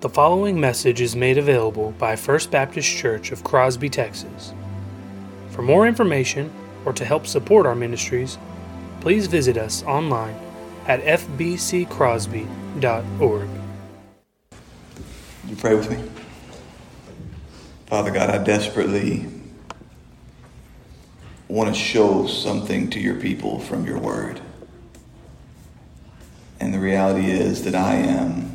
The following message is made available by First Baptist Church of Crosby, Texas. For more information or to help support our ministries, please visit us online at fbccrosby.org. You pray with me? Father God, I desperately want to show something to your people from your word. And the reality is that I am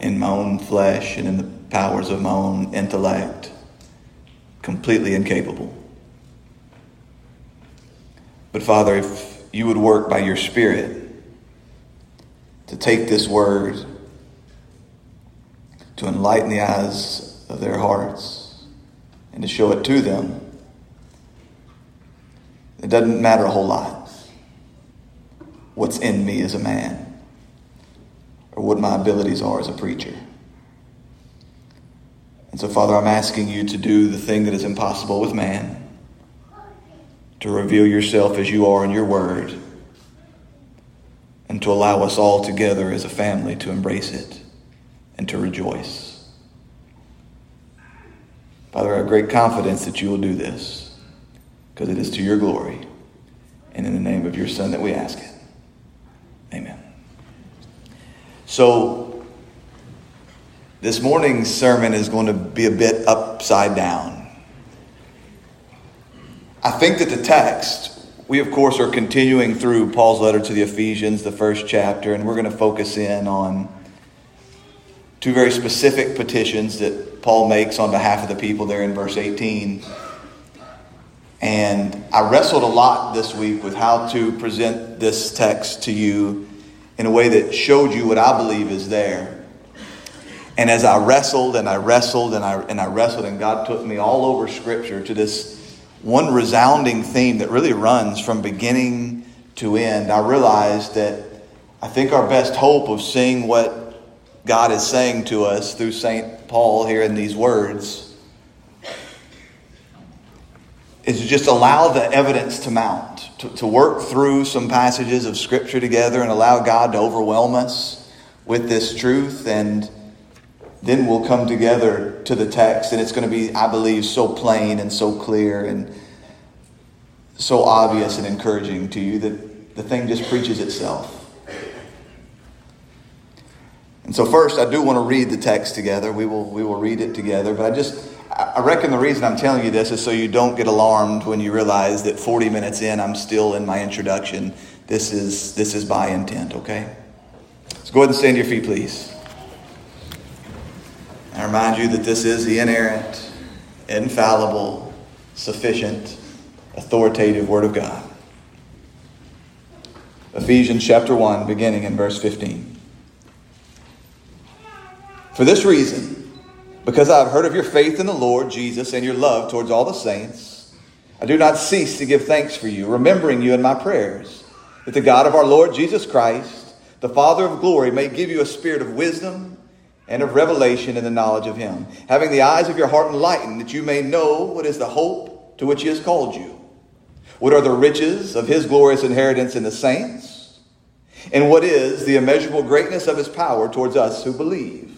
in my own flesh and in the powers of my own intellect completely incapable. But Father, if you would work by your Spirit to take this word, to enlighten the eyes of their hearts, and to show it to them, it doesn't matter a whole lot what's in me as a man or what my abilities are as a preacher. And so, Father, I'm asking you to do the thing that is impossible with man, to reveal yourself as you are in your word, and to allow us all together as a family to embrace it and to rejoice. Father, I have great confidence that you will do this because it is to your glory. And in the name of your Son that we ask it. Amen. So, this morning's sermon is going to be a bit upside down. I think that the text, we of course are continuing through Paul's letter to the Ephesians, the first chapter, and we're going to focus in on two very specific petitions that Paul makes on behalf of the people there in verse 18. And I wrestled a lot this week with how to present this text to you in a way that showed you what I believe is there. And as I wrestled and I wrestled and I, and I wrestled, and God took me all over Scripture to this one resounding theme that really runs from beginning to end, I realized that I think our best hope of seeing what God is saying to us through St. Paul here in these words is to just allow the evidence to mount, to, to work through some passages of Scripture together and allow God to overwhelm us with this truth. And then we'll come together to the text, and it's going to be, I believe, so plain and so clear and so obvious and encouraging to you that the thing just preaches itself. And so, first, I do want to read the text together. We will, we will read it together. But I just, I reckon the reason I'm telling you this is so you don't get alarmed when you realize that 40 minutes in, I'm still in my introduction. This is, this is by intent, okay? So go ahead and stand to your feet, please. I remind you that this is the inerrant, infallible, sufficient, authoritative Word of God. Ephesians chapter 1, beginning in verse 15. For this reason, because I have heard of your faith in the Lord Jesus and your love towards all the saints, I do not cease to give thanks for you, remembering you in my prayers, that the God of our Lord Jesus Christ, the Father of glory, may give you a spirit of wisdom and of revelation in the knowledge of him, having the eyes of your heart enlightened, that you may know what is the hope to which he has called you, what are the riches of his glorious inheritance in the saints, and what is the immeasurable greatness of his power towards us who believe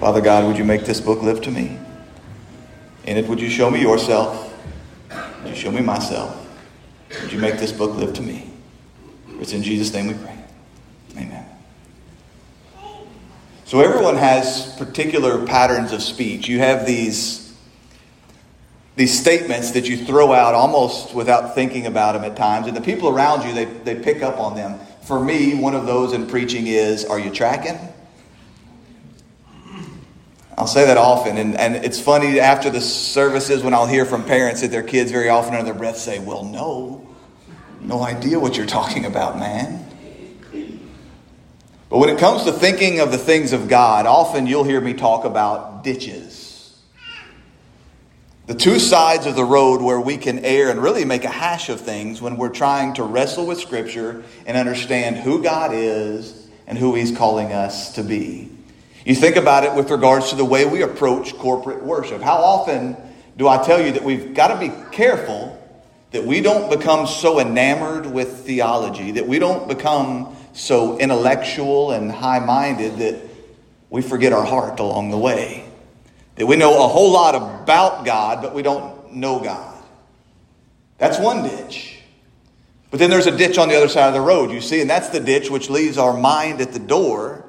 Father God, would you make this book live to me? In it, would you show me yourself? Would you show me myself? Would you make this book live to me? It's in Jesus' name we pray. Amen. So everyone has particular patterns of speech. You have these, these statements that you throw out almost without thinking about them at times, and the people around you, they, they pick up on them. For me, one of those in preaching is, Are you tracking? I'll say that often, and, and it's funny after the services when I'll hear from parents that their kids very often under their breath say, Well, no, no idea what you're talking about, man. But when it comes to thinking of the things of God, often you'll hear me talk about ditches. The two sides of the road where we can err and really make a hash of things when we're trying to wrestle with Scripture and understand who God is and who He's calling us to be. You think about it with regards to the way we approach corporate worship. How often do I tell you that we've got to be careful that we don't become so enamored with theology, that we don't become so intellectual and high minded that we forget our heart along the way. That we know a whole lot about God, but we don't know God. That's one ditch. But then there's a ditch on the other side of the road, you see, and that's the ditch which leaves our mind at the door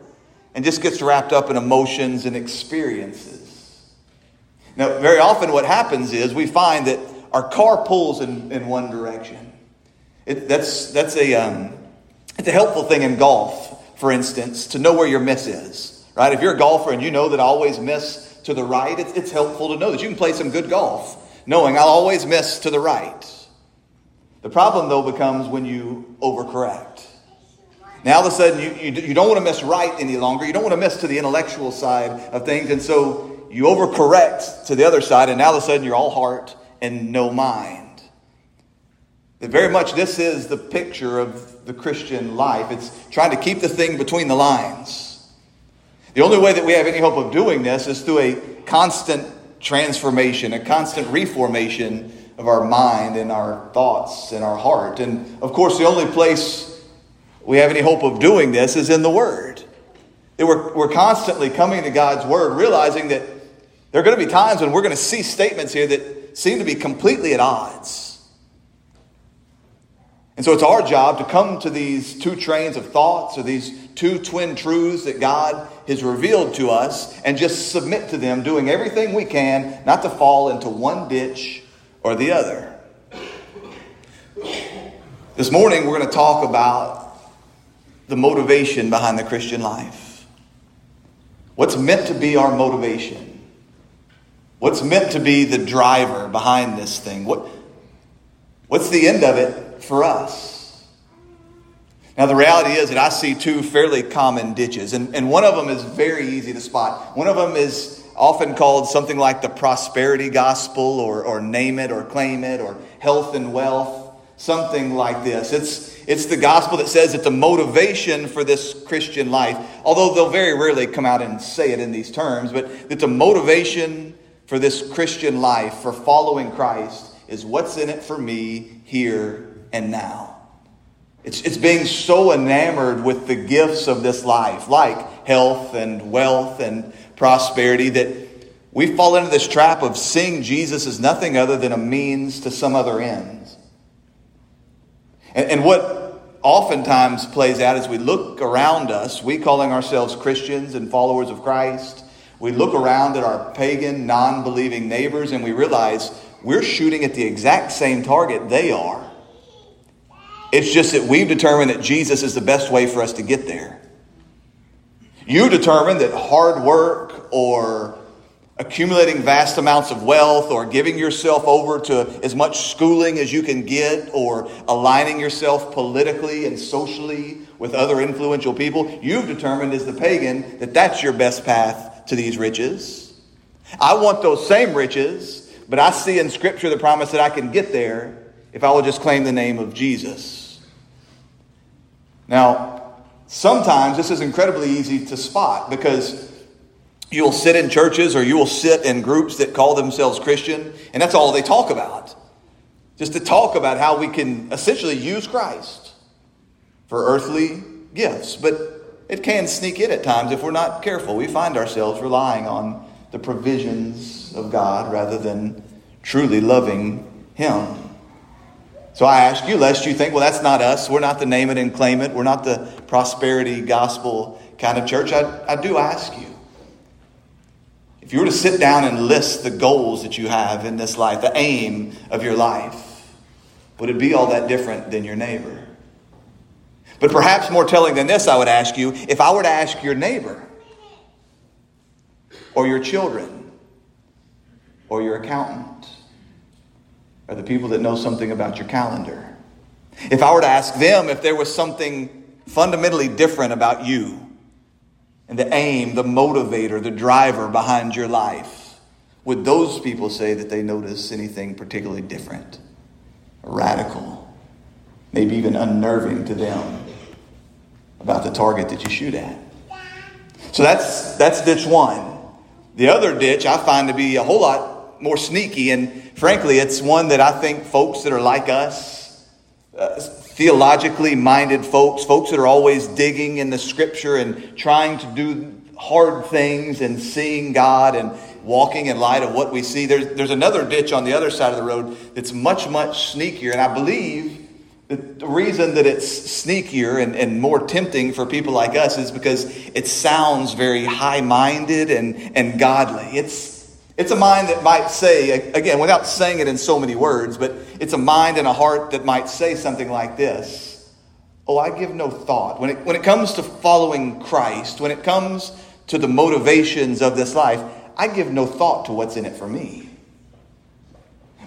and just gets wrapped up in emotions and experiences. Now, very often what happens is we find that our car pulls in, in one direction. It, that's, that's a, um, it's a helpful thing in golf, for instance, to know where your miss is. Right? If you're a golfer and you know that I always miss to the right, it's, it's helpful to know that you can play some good golf knowing I'll always miss to the right. The problem, though, becomes when you overcorrect. Now, all of a sudden, you, you, you don't want to miss right any longer. You don't want to miss to the intellectual side of things. And so you overcorrect to the other side, and now all of a sudden you're all heart and no mind. Very much this is the picture of the Christian life. It's trying to keep the thing between the lines. The only way that we have any hope of doing this is through a constant transformation, a constant reformation of our mind and our thoughts and our heart. And of course, the only place we have any hope of doing this is in the Word. That we're, we're constantly coming to God's Word, realizing that there are going to be times when we're going to see statements here that seem to be completely at odds. And so it's our job to come to these two trains of thoughts or these two twin truths that God has revealed to us and just submit to them, doing everything we can not to fall into one ditch or the other. This morning, we're going to talk about the motivation behind the Christian life. What's meant to be our motivation? What's meant to be the driver behind this thing? What, what's the end of it for us. Now, the reality is that I see two fairly common ditches, and, and one of them is very easy to spot. One of them is often called something like the prosperity gospel, or, or name it, or claim it, or health and wealth, something like this. It's, it's the gospel that says it's a motivation for this Christian life, although they'll very rarely come out and say it in these terms, but it's a motivation for this Christian life, for following Christ, is what's in it for me here and now. It's, it's being so enamored with the gifts of this life, like health and wealth and prosperity, that we fall into this trap of seeing Jesus as nothing other than a means to some other end. And, and what oftentimes plays out as we look around us, we calling ourselves Christians and followers of Christ, we look around at our pagan, non believing neighbors and we realize we're shooting at the exact same target they are. It's just that we've determined that Jesus is the best way for us to get there. You determine that hard work or accumulating vast amounts of wealth or giving yourself over to as much schooling as you can get or aligning yourself politically and socially with other influential people, you've determined as the pagan that that's your best path to these riches. I want those same riches, but I see in Scripture the promise that I can get there if I will just claim the name of Jesus. Now, sometimes this is incredibly easy to spot because you'll sit in churches or you will sit in groups that call themselves Christian, and that's all they talk about. Just to talk about how we can essentially use Christ for earthly gifts. But it can sneak in at times if we're not careful. We find ourselves relying on the provisions of God rather than truly loving Him. So I ask you, lest you think, well, that's not us. We're not the name it and claim it. We're not the prosperity gospel kind of church. I, I do ask you. If you were to sit down and list the goals that you have in this life, the aim of your life, would it be all that different than your neighbor? But perhaps more telling than this, I would ask you if I were to ask your neighbor, or your children, or your accountant, or the people that know something about your calendar. If I were to ask them if there was something fundamentally different about you and the aim, the motivator, the driver behind your life, would those people say that they notice anything particularly different, radical, maybe even unnerving to them about the target that you shoot at? So that's, that's ditch one. The other ditch I find to be a whole lot more sneaky, and frankly, it's one that I think folks that are like us, uh, theologically minded folks, folks that are always digging in the scripture and trying to do hard things and seeing God and walking in light of what we see. There's, there's another ditch on the other side of the road that's much, much sneakier. And I believe that the reason that it's sneakier and, and more tempting for people like us is because it sounds very high minded and, and godly. It's it's a mind that might say, again, without saying it in so many words, but it's a mind and a heart that might say something like this Oh, I give no thought. When it, when it comes to following Christ, when it comes to the motivations of this life, I give no thought to what's in it for me.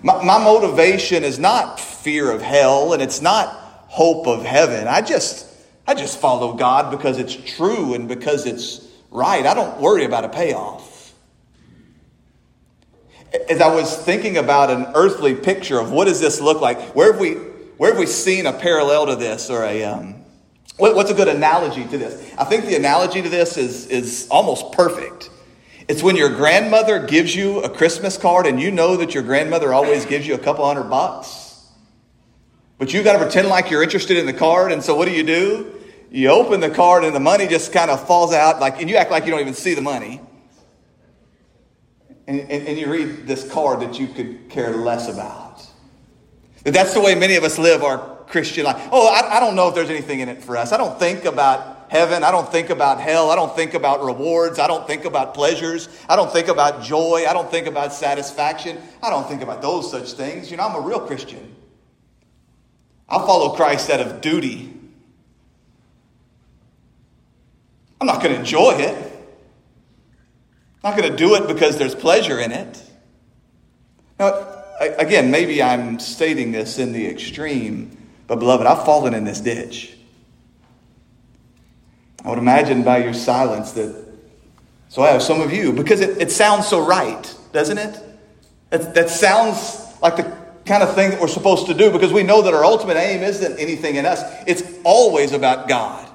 My, my motivation is not fear of hell and it's not hope of heaven. I just, I just follow God because it's true and because it's right. I don't worry about a payoff as I was thinking about an earthly picture of what does this look like, where have we, where have we seen a parallel to this or a, um, what, what's a good analogy to this? I think the analogy to this is, is almost perfect. It's when your grandmother gives you a Christmas card and you know that your grandmother always gives you a couple hundred bucks. But you've got to pretend like you're interested in the card. And so what do you do? You open the card and the money just kind of falls out like, and you act like you don't even see the money and, and, and you read this card that you could care less about. That that's the way many of us live our Christian life. Oh, I, I don't know if there's anything in it for us. I don't think about heaven. I don't think about hell. I don't think about rewards. I don't think about pleasures. I don't think about joy. I don't think about satisfaction. I don't think about those such things. You know, I'm a real Christian. I follow Christ out of duty. I'm not going to enjoy it. I'm not going to do it because there's pleasure in it. Now, again, maybe I'm stating this in the extreme, but beloved, I've fallen in this ditch. I would imagine by your silence that, so I have some of you, because it, it sounds so right, doesn't it? That, that sounds like the kind of thing that we're supposed to do because we know that our ultimate aim isn't anything in us, it's always about God.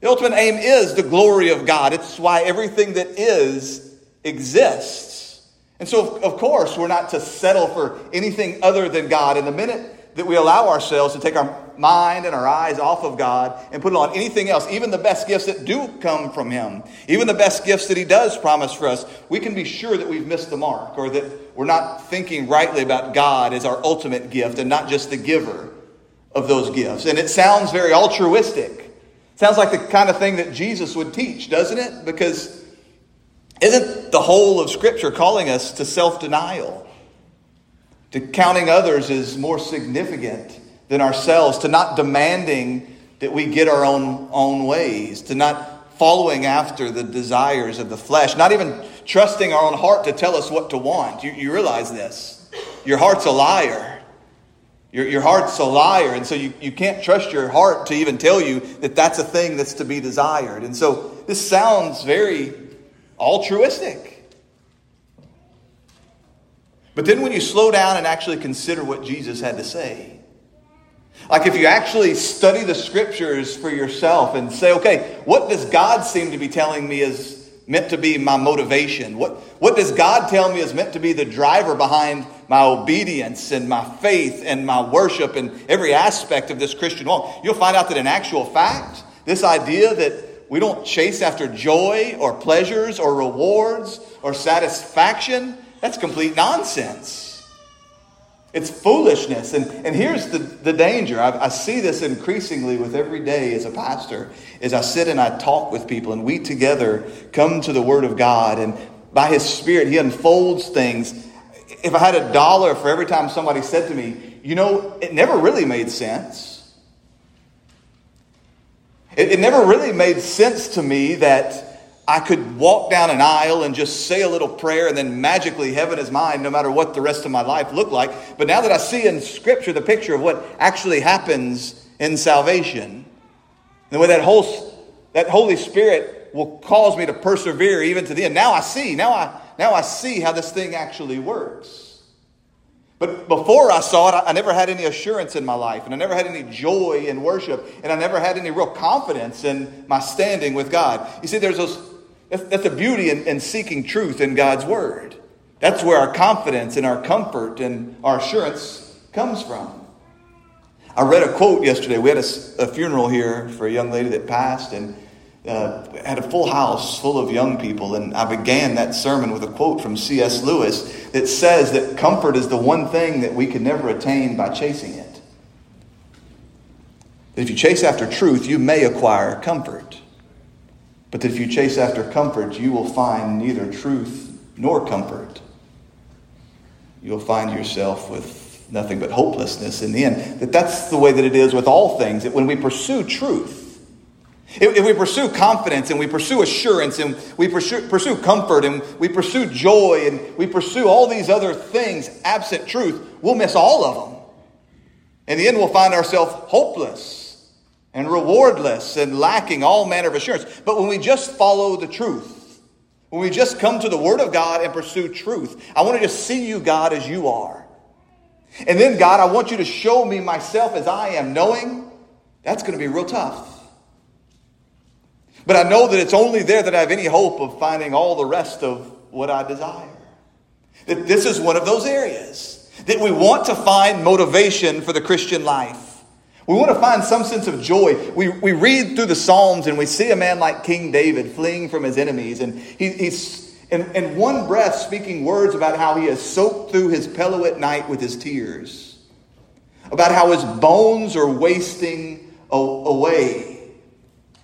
The ultimate aim is the glory of God. It's why everything that is exists. And so, of course, we're not to settle for anything other than God. And the minute that we allow ourselves to take our mind and our eyes off of God and put it on anything else, even the best gifts that do come from Him, even the best gifts that He does promise for us, we can be sure that we've missed the mark or that we're not thinking rightly about God as our ultimate gift and not just the giver of those gifts. And it sounds very altruistic. Sounds like the kind of thing that Jesus would teach, doesn't it? Because isn't the whole of Scripture calling us to self denial? To counting others as more significant than ourselves, to not demanding that we get our own, own ways, to not following after the desires of the flesh, not even trusting our own heart to tell us what to want. You, you realize this. Your heart's a liar. Your, your heart's a liar, and so you, you can't trust your heart to even tell you that that's a thing that's to be desired. And so this sounds very altruistic. But then when you slow down and actually consider what Jesus had to say, like if you actually study the scriptures for yourself and say, okay, what does God seem to be telling me is meant to be my motivation? What, what does God tell me is meant to be the driver behind my obedience and my faith and my worship and every aspect of this Christian walk, you'll find out that in actual fact, this idea that we don't chase after joy or pleasures or rewards or satisfaction, that's complete nonsense. It's foolishness. And, and here's the, the danger. I, I see this increasingly with every day as a pastor, as I sit and I talk with people and we together come to the Word of God and by His Spirit, He unfolds things if I had a dollar for every time somebody said to me, you know, it never really made sense. It, it never really made sense to me that I could walk down an aisle and just say a little prayer and then magically heaven is mine no matter what the rest of my life looked like. But now that I see in Scripture the picture of what actually happens in salvation, the way that whole that Holy Spirit will cause me to persevere even to the end. Now I see, now I, now I see how this thing actually works. But before I saw it, I never had any assurance in my life, and I never had any joy in worship, and I never had any real confidence in my standing with God. You see, there's those, that's, that's the beauty in, in seeking truth in God's Word. That's where our confidence and our comfort and our assurance comes from. I read a quote yesterday. We had a, a funeral here for a young lady that passed, and uh, had a full house full of young people, and I began that sermon with a quote from C.S. Lewis that says that comfort is the one thing that we can never attain by chasing it. That if you chase after truth, you may acquire comfort. But if you chase after comfort, you will find neither truth nor comfort. You'll find yourself with nothing but hopelessness in the end. That that's the way that it is with all things. That when we pursue truth, if, we pursue confidence and we pursue assurance and we pursue, pursue comfort and we pursue joy and we pursue all these other things absent truth, we'll miss all of them. In the end, we'll find ourselves hopeless and rewardless and lacking all manner of assurance. But when we just follow the truth, when we just come to the Word of God and pursue truth, I want to just see you, God, as you are. And then, God, I want you to show me myself as I am, knowing that's going to be real tough. But I know that it's only there that I have any hope of finding all the rest of what I desire. That this is one of those areas that we want to find motivation for the Christian life. We want to find some sense of joy. We, we read through the Psalms and we see a man like King David fleeing from his enemies, and he, he's in, in one breath speaking words about how he has soaked through his pillow at night with his tears, about how his bones are wasting away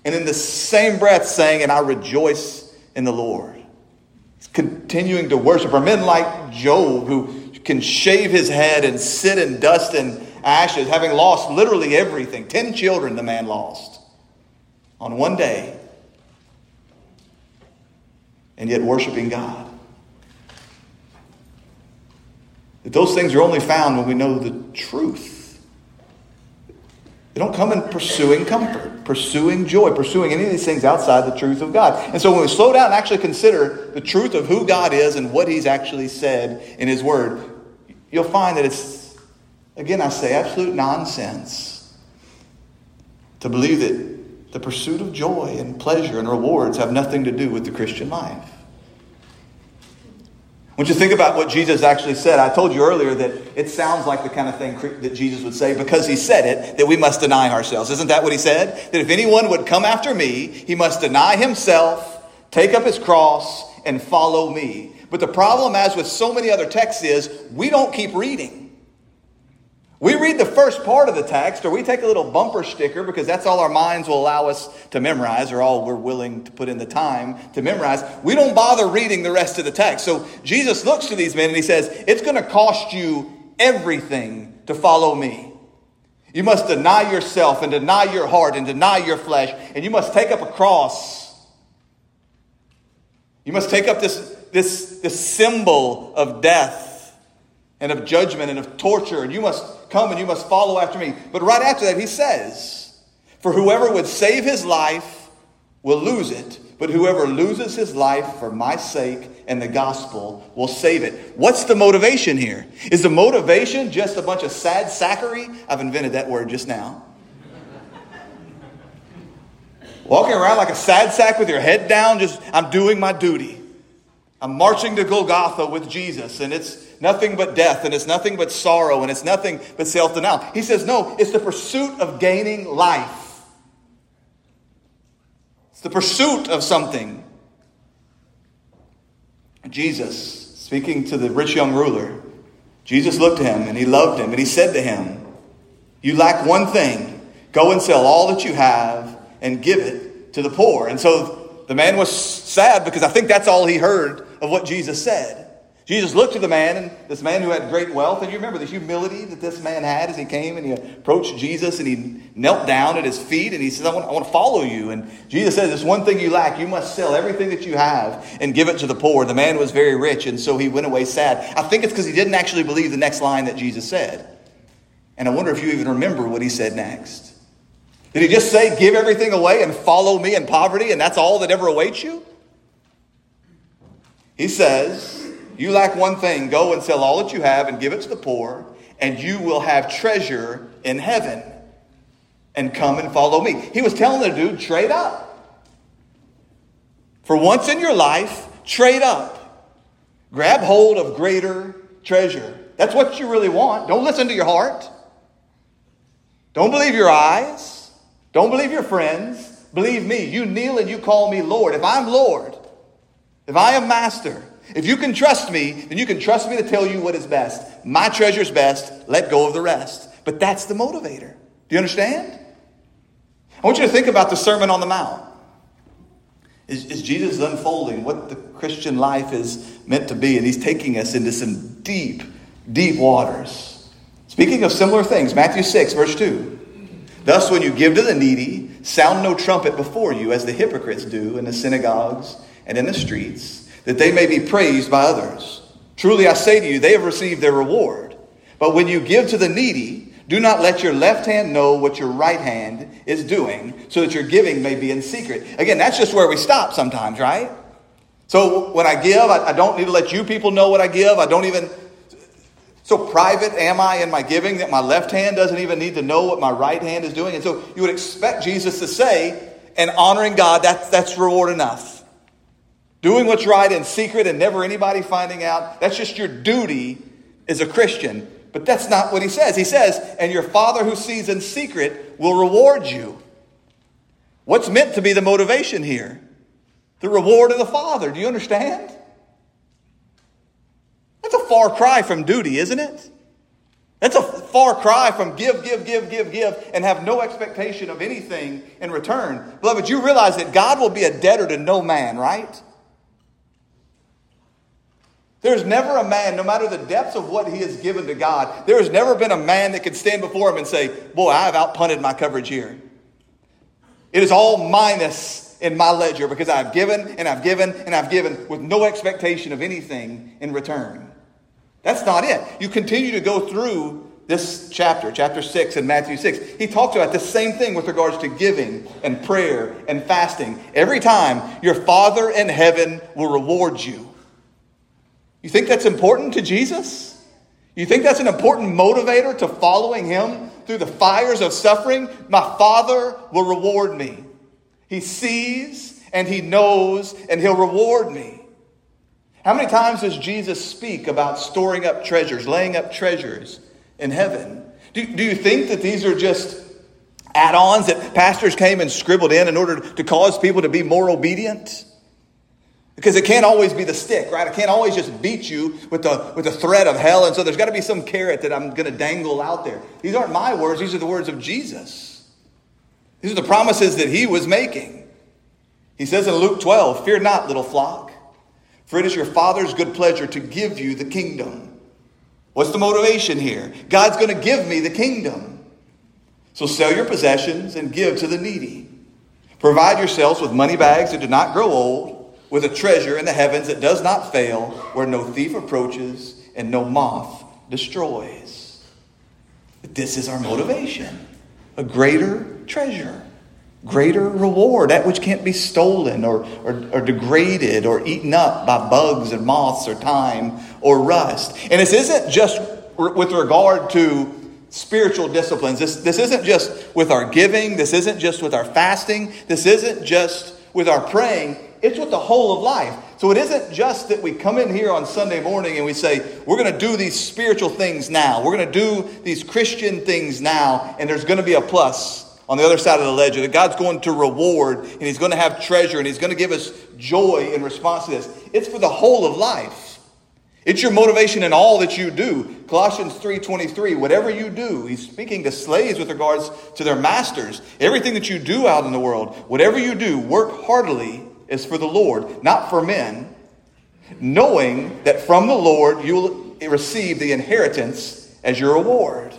and in the same breath saying, And I rejoice in the Lord. He's continuing to worship. Or men like Job, who can shave his head and sit in dust and ashes, having lost literally everything. Ten children the man lost on one day, and yet worshiping God. That those things are only found when we know the truth. They don't come in pursuing comfort, pursuing joy, pursuing any of these things outside the truth of God. And so when we slow down and actually consider the truth of who God is and what He's actually said in His Word, you'll find that it's, again, I say, absolute nonsense to believe that the pursuit of joy and pleasure and rewards have nothing to do with the Christian life. When you think about what Jesus actually said, I told you earlier that it sounds like the kind of thing that Jesus would say because he said it, that we must deny ourselves. Isn't that what he said? That if anyone would come after me, he must deny himself, take up his cross, and follow me. But the problem, as with so many other texts, is we don't keep reading. We read the first part of the text, or we take a little bumper sticker because that's all our minds will allow us to memorize, or all we're willing to put in the time to memorize. We don't bother reading the rest of the text. So Jesus looks to these men and he says, It's going to cost you everything to follow me. You must deny yourself and deny your heart and deny your flesh, and you must take up a cross. You must take up this, this, this symbol of death and of judgment and of torture, and you must Come and you must follow after me. But right after that, he says, For whoever would save his life will lose it, but whoever loses his life for my sake and the gospel will save it. What's the motivation here? Is the motivation just a bunch of sad sackery? I've invented that word just now. Walking around like a sad sack with your head down, just, I'm doing my duty. I'm marching to Golgotha with Jesus, and it's nothing but death, and it's nothing but sorrow, and it's nothing but self denial. He says, no, it's the pursuit of gaining life. It's the pursuit of something. Jesus, speaking to the rich young ruler, Jesus looked at him and he loved him, and he said to him, You lack one thing. Go and sell all that you have and give it to the poor. And so the man was sad because I think that's all he heard of what Jesus said. Jesus looked at the man, and this man who had great wealth, and you remember the humility that this man had as he came and he approached Jesus and he knelt down at his feet and he says, I want, I want to follow you. And Jesus says, There's one thing you lack. You must sell everything that you have and give it to the poor. The man was very rich, and so he went away sad. I think it's because he didn't actually believe the next line that Jesus said. And I wonder if you even remember what he said next. Did he just say, give everything away and follow me in poverty, and that's all that ever awaits you? He says, You lack one thing. Go and sell all that you have and give it to the poor, and you will have treasure in heaven. And come and follow me. He was telling the dude, trade up. For once in your life, trade up. Grab hold of greater treasure. That's what you really want. Don't listen to your heart. Don't believe your eyes. Don't believe your friends. Believe me. You kneel and you call me Lord. If I'm Lord, if I am master, if you can trust me, then you can trust me to tell you what is best. My treasure's best. Let go of the rest. But that's the motivator. Do you understand? I want you to think about the Sermon on the Mount. Is, is Jesus unfolding what the Christian life is meant to be? And he's taking us into some deep, deep waters. Speaking of similar things, Matthew 6, verse 2. Thus, when you give to the needy, sound no trumpet before you, as the hypocrites do in the synagogues and in the streets, that they may be praised by others. Truly I say to you, they have received their reward. But when you give to the needy, do not let your left hand know what your right hand is doing, so that your giving may be in secret. Again, that's just where we stop sometimes, right? So when I give, I, I don't need to let you people know what I give. I don't even. So private am I in my giving that my left hand doesn't even need to know what my right hand is doing? And so you would expect Jesus to say, and honoring God, that's, that's reward enough. Doing what's right in secret and never anybody finding out, that's just your duty as a Christian. But that's not what he says. He says, and your Father who sees in secret will reward you. What's meant to be the motivation here? The reward of the Father. Do you understand? That's a far cry from duty, isn't it? That's a far cry from give, give, give, give, give, and have no expectation of anything in return. Beloved, you realize that God will be a debtor to no man, right? There's never a man, no matter the depths of what he has given to God, there has never been a man that could stand before him and say, Boy, I have outpunted my coverage here. It is all minus in my ledger because I've given and I've given and I've given with no expectation of anything in return. That's not it. You continue to go through this chapter, chapter 6 in Matthew 6. He talks about the same thing with regards to giving and prayer and fasting. Every time, your Father in heaven will reward you. You think that's important to Jesus? You think that's an important motivator to following him through the fires of suffering? My Father will reward me. He sees and he knows and he'll reward me. How many times does Jesus speak about storing up treasures, laying up treasures in heaven? Do, do you think that these are just add ons that pastors came and scribbled in in order to cause people to be more obedient? Because it can't always be the stick, right? I can't always just beat you with the, with the threat of hell. And so there's got to be some carrot that I'm going to dangle out there. These aren't my words, these are the words of Jesus. These are the promises that he was making. He says in Luke 12, Fear not, little flock, for it is your Father's good pleasure to give you the kingdom. What's the motivation here? God's going to give me the kingdom. So sell your possessions and give to the needy. Provide yourselves with money bags that do not grow old with a treasure in the heavens that does not fail, where no thief approaches and no moth destroys. This is our motivation a greater treasure, greater reward, that which can't be stolen or, or, or, degraded or eaten up by bugs and moths or time or rust. And this isn't just with regard to spiritual disciplines. This, this isn't just with our giving, this isn't just with our fasting, this isn't just with our praying. It's with the whole of life. So it isn't just that we come in here on Sunday morning and we say, we're going to do these spiritual things now. We're going to do these Christian things now, and there's going to be a plus on the other side of the ledger that God's going to reward and He's going to have treasure and He's going to give us joy in response to this. It's for the whole of life. It's your motivation in all that you do. Colossians 3:23, whatever you do, he's speaking to slaves with regards to their masters. Everything that you do out in the world, whatever you do, work heartily is for the Lord, not for men, knowing that from the Lord you will receive the inheritance as your reward.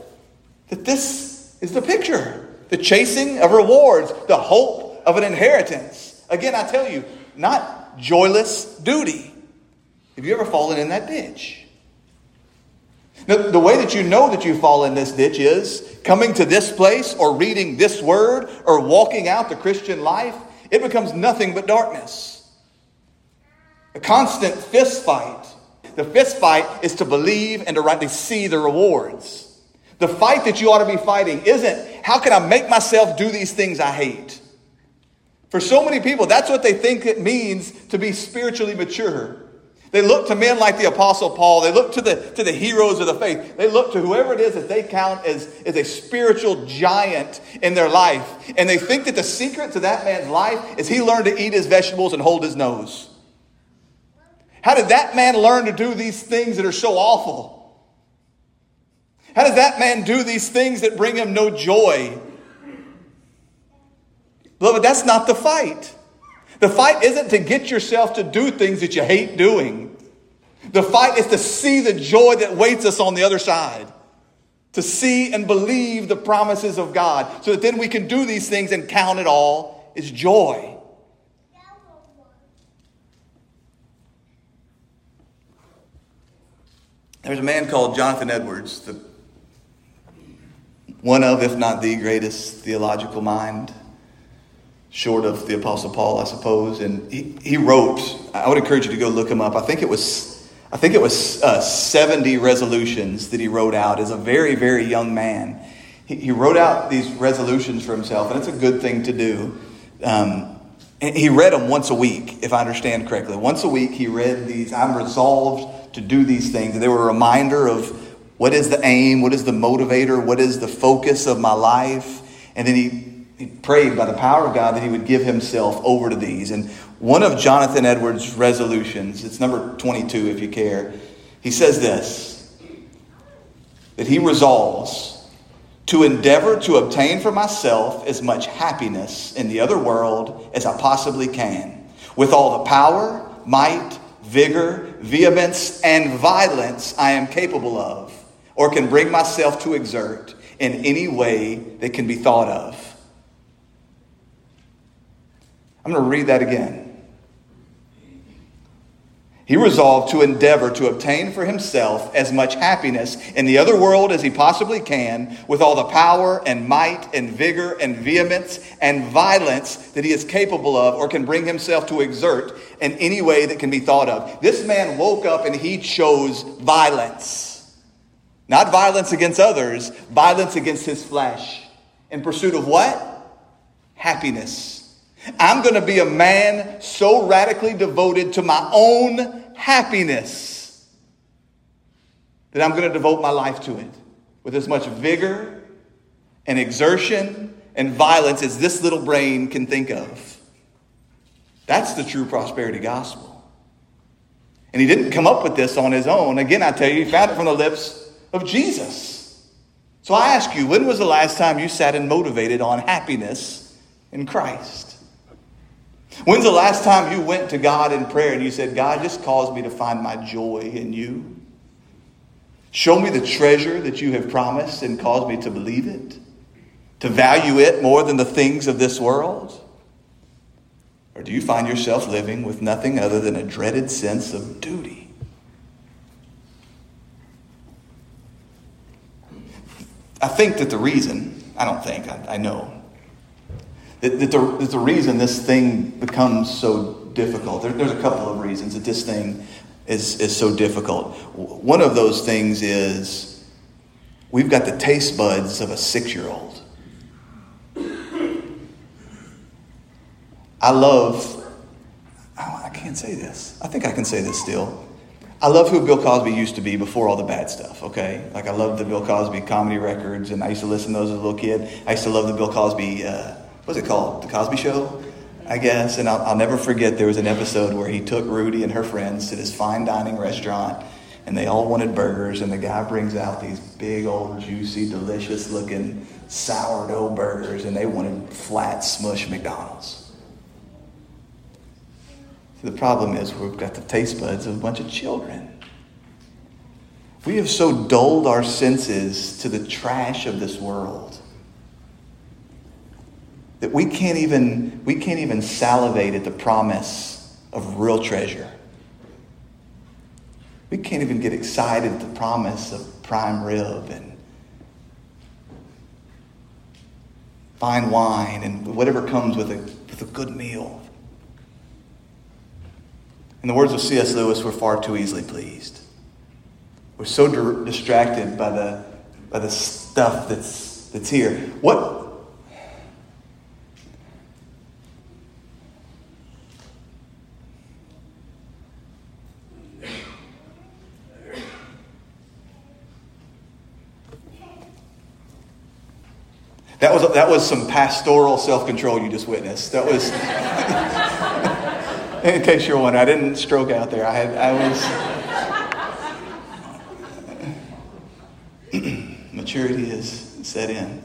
That this is the picture the chasing of rewards, the hope of an inheritance. Again, I tell you, not joyless duty. Have you ever fallen in that ditch? Now, the way that you know that you fall in this ditch is coming to this place or reading this word or walking out the Christian life, it becomes nothing but darkness. A constant fist fight. The fist fight is to believe and to rightly see the rewards. The fight that you ought to be fighting isn't how can I make myself do these things I hate? For so many people, that's what they think it means to be spiritually mature. They look to men like the Apostle Paul. They look to the, to the heroes of the faith. They look to whoever it is that they count as, as a spiritual giant in their life. And they think that the secret to that man's life is he learned to eat his vegetables and hold his nose. How did that man learn to do these things that are so awful? How does that man do these things that bring him no joy? Beloved, that's not the fight. The fight isn't to get yourself to do things that you hate doing. The fight is to see the joy that waits us on the other side. To see and believe the promises of God so that then we can do these things and count it all as joy. There's a man called Jonathan Edwards, the, one of, if not the greatest theological mind short of the Apostle Paul, I suppose. And he, he wrote, I would encourage you to go look him up. I think it was. I think it was uh, 70 resolutions that he wrote out as a very, very young man. He, he, wrote out these resolutions for himself, and it's a good thing to do. Um, he read them once a week, if I understand correctly. Once a week, he read these. I'm resolved to do these things. And they were a reminder of what is the aim, what is the motivator, what is the focus of my life. And then he he prayed by the power of God that he would give himself over to these. And one of Jonathan Edwards' resolutions, it's number 22 if you care, he says this that he resolves to endeavor to obtain for myself as much happiness in the other world as I possibly can, with all the power, might, vigor, vehemence, and violence I am capable of, or can bring myself to exert in any way that can be thought of. I'm going to read that again. He resolved to endeavor to obtain for himself as much happiness in the other world as he possibly can, with all the power and might and vigor and vehemence and violence that he is capable of or can bring himself to exert in any way that can be thought of. This man woke up and he chose violence. Not violence against others, violence against his flesh. In pursuit of what? Happiness. I'm going to be a man so radically devoted to my own happiness that I'm going to devote my life to it with as much vigor and exertion and violence as this little brain can think of. That's the true prosperity gospel. And he didn't come up with this on his own. Again, I tell you, he found it from the lips of Jesus. So I ask you, when was the last time you sat and motivated on happiness in Christ? When's the last time you went to God in prayer and you said, God, just cause me to find my joy in you? Show me the treasure that you have promised and cause me to believe it, to value it more than the things of this world? Or do you find yourself living with nothing other than a dreaded sense of duty? I think that the reason, I don't think, I, I know, that, that, the, that the reason this thing becomes so difficult, there, there's a couple of reasons that this thing is, is so difficult. One of those things is we've got the taste buds of a six year old. I love, I can't say this. I think I can say this still. I love who Bill Cosby used to be before all the bad stuff, okay? Like, I love the Bill Cosby comedy records, and I used to listen to those as a little kid. I used to love the Bill Cosby uh, what's it called? The Cosby Show, I guess. And I'll, I'll never forget there was an episode where he took Rudy and her friends to this fine dining restaurant and they all wanted burgers, and the guy brings out these big, old, juicy, delicious looking sourdough burgers, and they wanted flat, smush McDonald's. So the problem is we've got the taste buds of a bunch of children. We have so dulled our senses to the trash of this world that we can't even we can't even salivate at the promise of real treasure. We can't even get excited at the promise of prime rib and fine wine and whatever comes with a, with a good meal. In the words of C.S. Lewis, we're far too easily pleased. We're so di- distracted by the, by the stuff that's, that's here. What, That was, that was some pastoral self control you just witnessed. That was, in case you're wondering, I didn't stroke out there. I, had, I was, maturity is set in.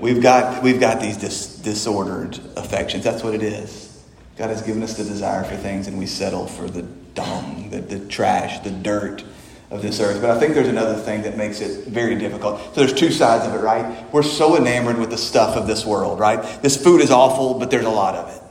We've got, we've got these dis, disordered affections. That's what it is. God has given us the desire for things, and we settle for the dung, the, the trash, the dirt of this earth. But I think there's another thing that makes it very difficult. So there's two sides of it, right? We're so enamored with the stuff of this world, right? This food is awful, but there's a lot of it.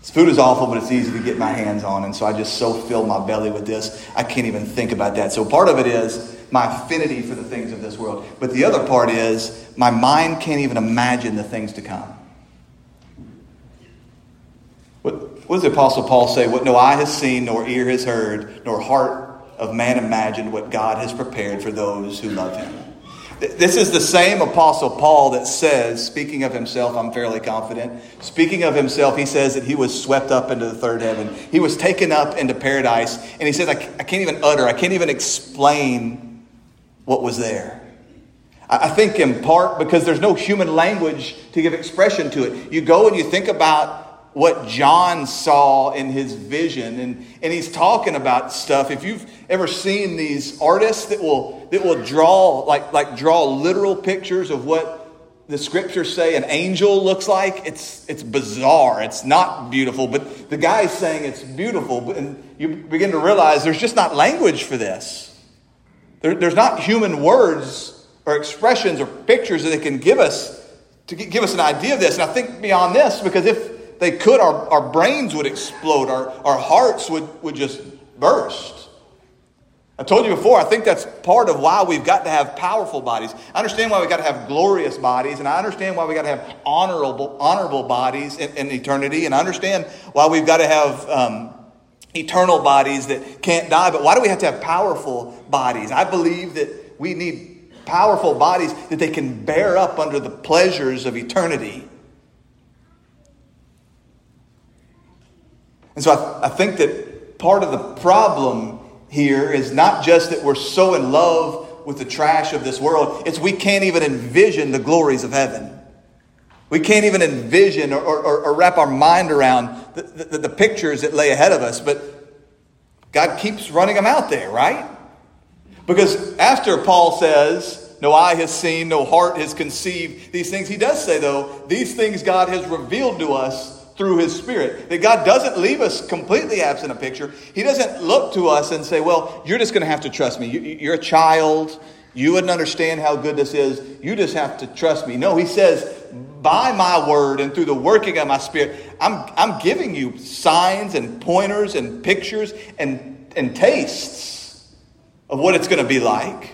This food is awful, but it's easy to get my hands on, and so I just so fill my belly with this, I can't even think about that. So part of it is my affinity for the things of this world. But the other part is my mind can't even imagine the things to come. What does the Apostle Paul say? What no eye has seen, nor ear has heard, nor heart of man imagined what God has prepared for those who love him. This is the same Apostle Paul that says, speaking of himself, I'm fairly confident. Speaking of himself, he says that he was swept up into the third heaven. He was taken up into paradise. And he says, I can't even utter, I can't even explain what was there. I think in part because there's no human language to give expression to it. You go and you think about what John saw in his vision. And, and he's talking about stuff. If you've ever seen these artists that will, that will draw, like, like draw literal pictures of what the scriptures say an angel looks like, it's, it's bizarre. It's not beautiful, but the guy's saying it's beautiful. And you begin to realize there's just not language for this. There, there's not human words or expressions or pictures that they can give us to give us an idea of this. And I think beyond this, because if they could, our, our brains would explode, our, our hearts would, would just burst. I told you before, I think that's part of why we've got to have powerful bodies. I understand why we've got to have glorious bodies, and I understand why we've got to have honorable, honorable bodies in, in eternity, and I understand why we've got to have um, eternal bodies that can't die. But why do we have to have powerful bodies? I believe that we need powerful bodies that they can bear up under the pleasures of eternity. And so I, I think that part of the problem here is not just that we're so in love with the trash of this world, it's we can't even envision the glories of heaven. We can't even envision or, or, or wrap our mind around the, the, the pictures that lay ahead of us, but God keeps running them out there, right? Because after Paul says, No eye has seen, no heart has conceived these things, he does say, though, these things God has revealed to us through His Spirit. That God doesn't leave us completely absent of picture. He doesn't look to us and say, Well, you're just going to have to trust me. You're a child. You wouldn't understand how good this is. You just have to trust me. No, He says, by my word and through the working of my spirit, I'm, I'm giving you signs and pointers and pictures and, and tastes of what it's going to be like.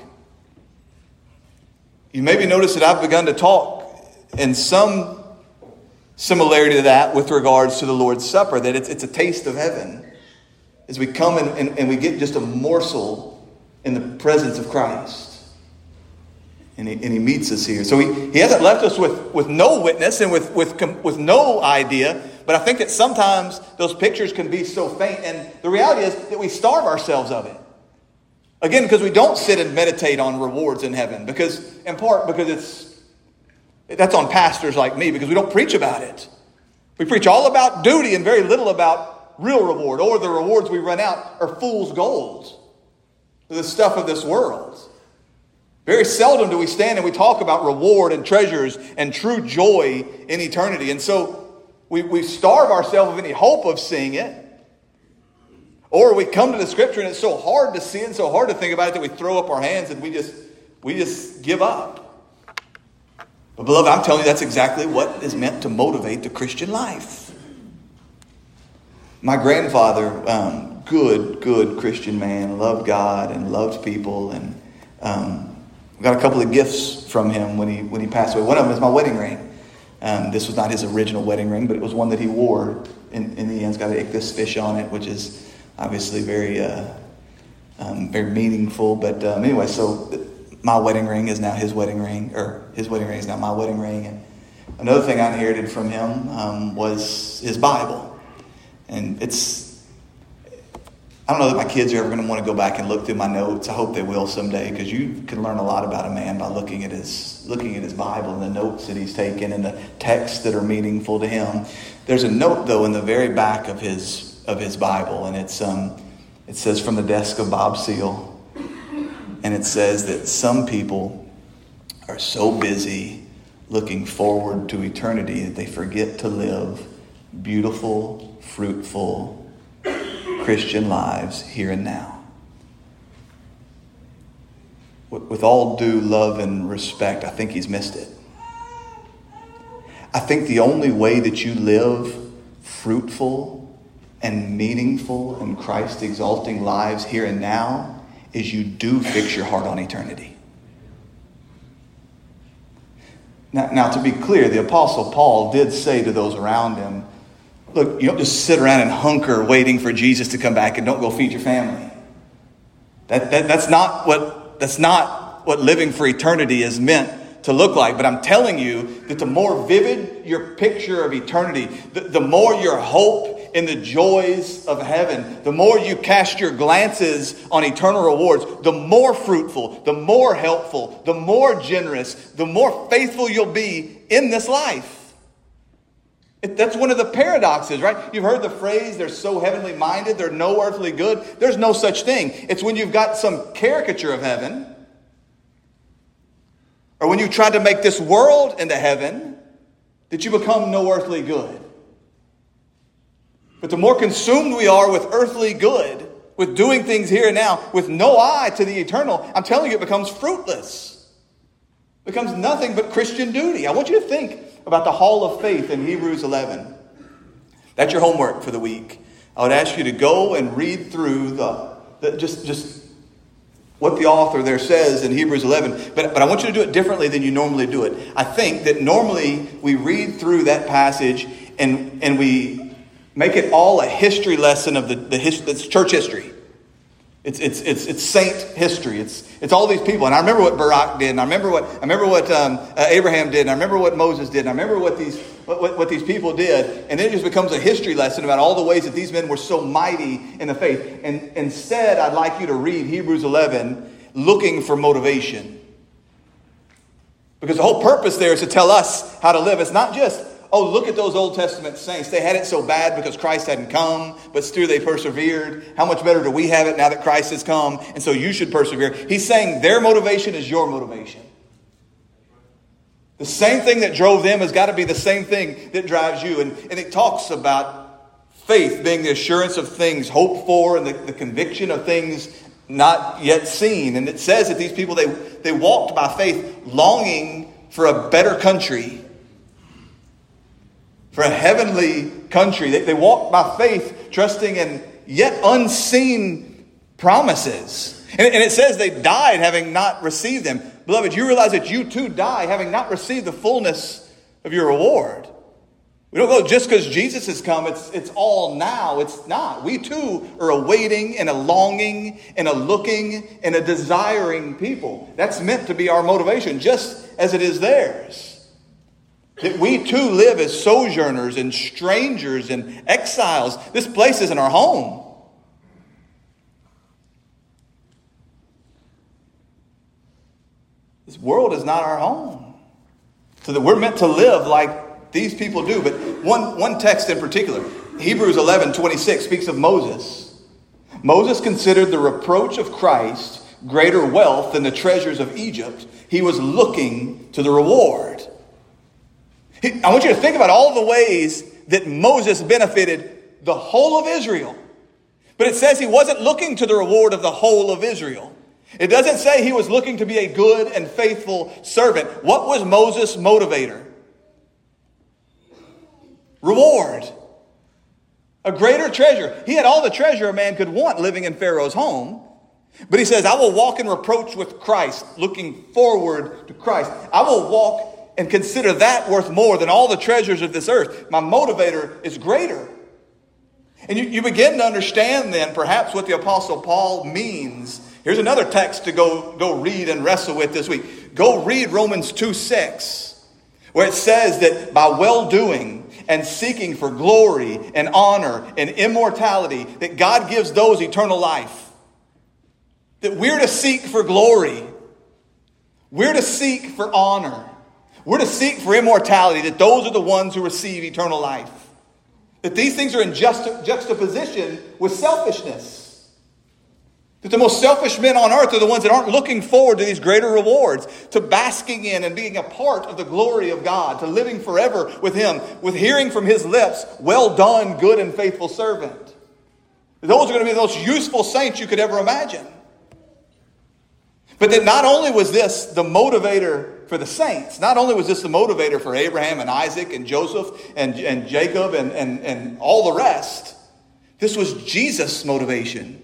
You maybe notice that I've begun to talk in some similarity to that with regards to the Lord's Supper, that it's, it's a taste of heaven. As we come and, and, and we get just a morsel in the presence of Christ. And he, and he meets us here. So he, he hasn't left us with, with no witness and with, with, with no idea. But I think that sometimes those pictures can be so faint. And the reality is that we starve ourselves of it. Again, because we don't sit and meditate on rewards in heaven. Because, in part, because it's that's on pastors like me because we don't preach about it. We preach all about duty and very little about real reward, or the rewards we run out are fool's gold, the stuff of this world. Very seldom do we stand and we talk about reward and treasures and true joy in eternity. And so we, we starve ourselves of any hope of seeing it. Or we come to the scripture and it's so hard to see and so hard to think about it that we throw up our hands and we just we just give up. But, beloved, I'm telling you that's exactly what is meant to motivate the Christian life. my grandfather, um, good, good Christian man, loved God and loved people, and um, got a couple of gifts from him when he when he passed away. One of them is my wedding ring. Um, this was not his original wedding ring, but it was one that he wore. In, in the end, it's got an ichthys fish on it, which is obviously very uh, um, very meaningful. But um, anyway, so my wedding ring is now his wedding ring, or his wedding ring is now my wedding ring. And another thing I inherited from him um, was his Bible. And it's, I don't know that my kids are ever going to want to go back and look through my notes. I hope they will someday because you can learn a lot about a man by looking at his looking at his Bible and the notes that he's taken and the texts that are meaningful to him. There's a note though in the very back of his of his Bible, and it's um, it says from the desk of Bob Seal, and it says that some people are so busy looking forward to eternity that they forget to live beautiful fruitful Christian lives here and now. With all due love and respect, I think he's missed it. I think the only way that you live fruitful and meaningful and Christ exalting lives here and now is you do fix your heart on eternity. Now, now, to be clear, the Apostle Paul did say to those around him, Look, you don't just sit around and hunker waiting for Jesus to come back and don't go feed your family. That, that, that's, not what, that's not what living for eternity is meant to look like. But I'm telling you that the more vivid your picture of eternity, the, the more your hope in the joys of heaven, the more you cast your glances on eternal rewards, the more fruitful, the more helpful, the more generous, the more faithful you'll be in this life. That's one of the paradoxes, right? You've heard the phrase, they're so heavenly minded, they're no earthly good. There's no such thing. It's when you've got some caricature of heaven, or when you try to make this world into heaven, that you become no earthly good. But the more consumed we are with earthly good, with doing things here and now, with no eye to the eternal, I'm telling you, it becomes fruitless. It becomes nothing but Christian duty. I want you to think about the hall of faith in Hebrews 11. That's your homework for the week. I would ask you to go and read through the, the just, just what the author there says in Hebrews 11. But, but I want you to do it differently than you normally do it. I think that normally we read through that passage and, and we make it all a history lesson of the, the his, it's church history. It's, it's, it's, it's saint history. It's, it's all these people. And I remember what Barak did, and I remember what, I remember what um, uh, Abraham did, and I remember what Moses did, and I remember what these, what, what, what, these people did. And then it just becomes a history lesson about all the ways that these men were so mighty in the faith. And instead, I'd like you to read Hebrews 11 looking for motivation. Because the whole purpose there is to tell us how to live. It's not just Oh, look at those Old Testament saints. They had it so bad because Christ hadn't come, but still they persevered. How much better do we have it now that Christ has come? And so you should persevere. He's saying their motivation is your motivation. The same thing that drove them has got to be the same thing that drives you. And, and it talks about faith being the assurance of things hoped for and the, the conviction of things not yet seen. And it says that these people, they, they walked by faith longing for a better country for a heavenly country. They, they walked by faith, trusting in yet unseen promises. And, and it says they died having not received them. Beloved, you realize that you too die having not received the fullness of your reward. We don't go just because Jesus has come, it's, it's all now. It's not. We too are a waiting and a longing and a looking and a desiring people. That's meant to be our motivation, just as it is theirs. That we too live as sojourners and strangers and exiles. This place isn't our home. This world is not our home. So that we're meant to live like these people do. But one, one text in particular, Hebrews 11 26, speaks of Moses. Moses considered the reproach of Christ greater wealth than the treasures of Egypt. He was looking to the reward. I want you to think about all the ways that Moses benefited the whole of Israel. But it says he wasn't looking to the reward of the whole of Israel. It doesn't say he was looking to be a good and faithful servant. What was Moses' motivator? Reward. A greater treasure. He had all the treasure a man could want living in Pharaoh's home. But he says, I will walk in reproach with Christ, looking forward to Christ. I will walk and consider that worth more than all the treasures of this earth. My motivator is greater. And you, you begin to understand then perhaps what the Apostle Paul means. Here's another text to go, go read and wrestle with this week. Go read Romans 2 6, where it says that by well doing and seeking for glory and honor and immortality, that God gives those eternal life that we're to seek for glory, we're to seek for honor, we're to seek for immortality, that those are the ones who receive eternal life. That these things are in juxtaposition with selfishness. That the most selfish men on earth are the ones that aren't looking forward to these greater rewards, to basking in and being a part of the glory of God, to living forever with Him, with hearing from His lips, Well done, good and faithful servant. Those are going to be the most useful saints you could ever imagine. But that not only was this the motivator for the saints, not only was this the motivator for Abraham and Isaac and Joseph and, and Jacob and, and, and all the rest, this was Jesus' motivation.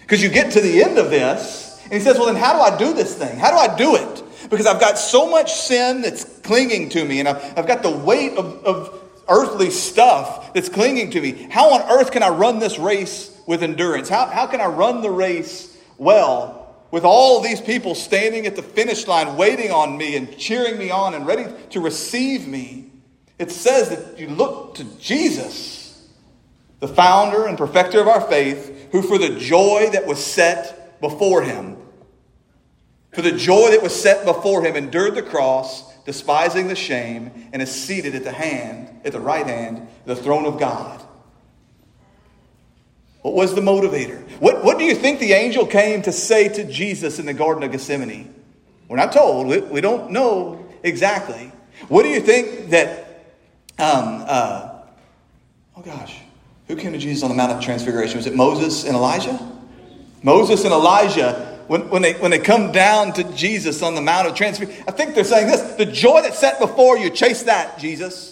Because you get to the end of this, and he says, Well, then how do I do this thing? How do I do it? Because I've got so much sin that's clinging to me, and I've, I've got the weight of, of earthly stuff that's clinging to me. How on earth can I run this race with endurance? How, how can I run the race well? With all these people standing at the finish line waiting on me and cheering me on and ready to receive me, it says that you look to Jesus, the founder and perfecter of our faith, who for the joy that was set before him, for the joy that was set before him, endured the cross, despising the shame, and is seated at the hand, at the right hand, the throne of God. What was the motivator? What, what do you think the angel came to say to Jesus in the Garden of Gethsemane? We're not told. We, we don't know exactly. What do you think that, um, uh, oh gosh, who came to Jesus on the Mount of Transfiguration? Was it Moses and Elijah? Moses and Elijah, when, when, they, when they come down to Jesus on the Mount of Transfiguration, I think they're saying this the joy that's set before you, chase that, Jesus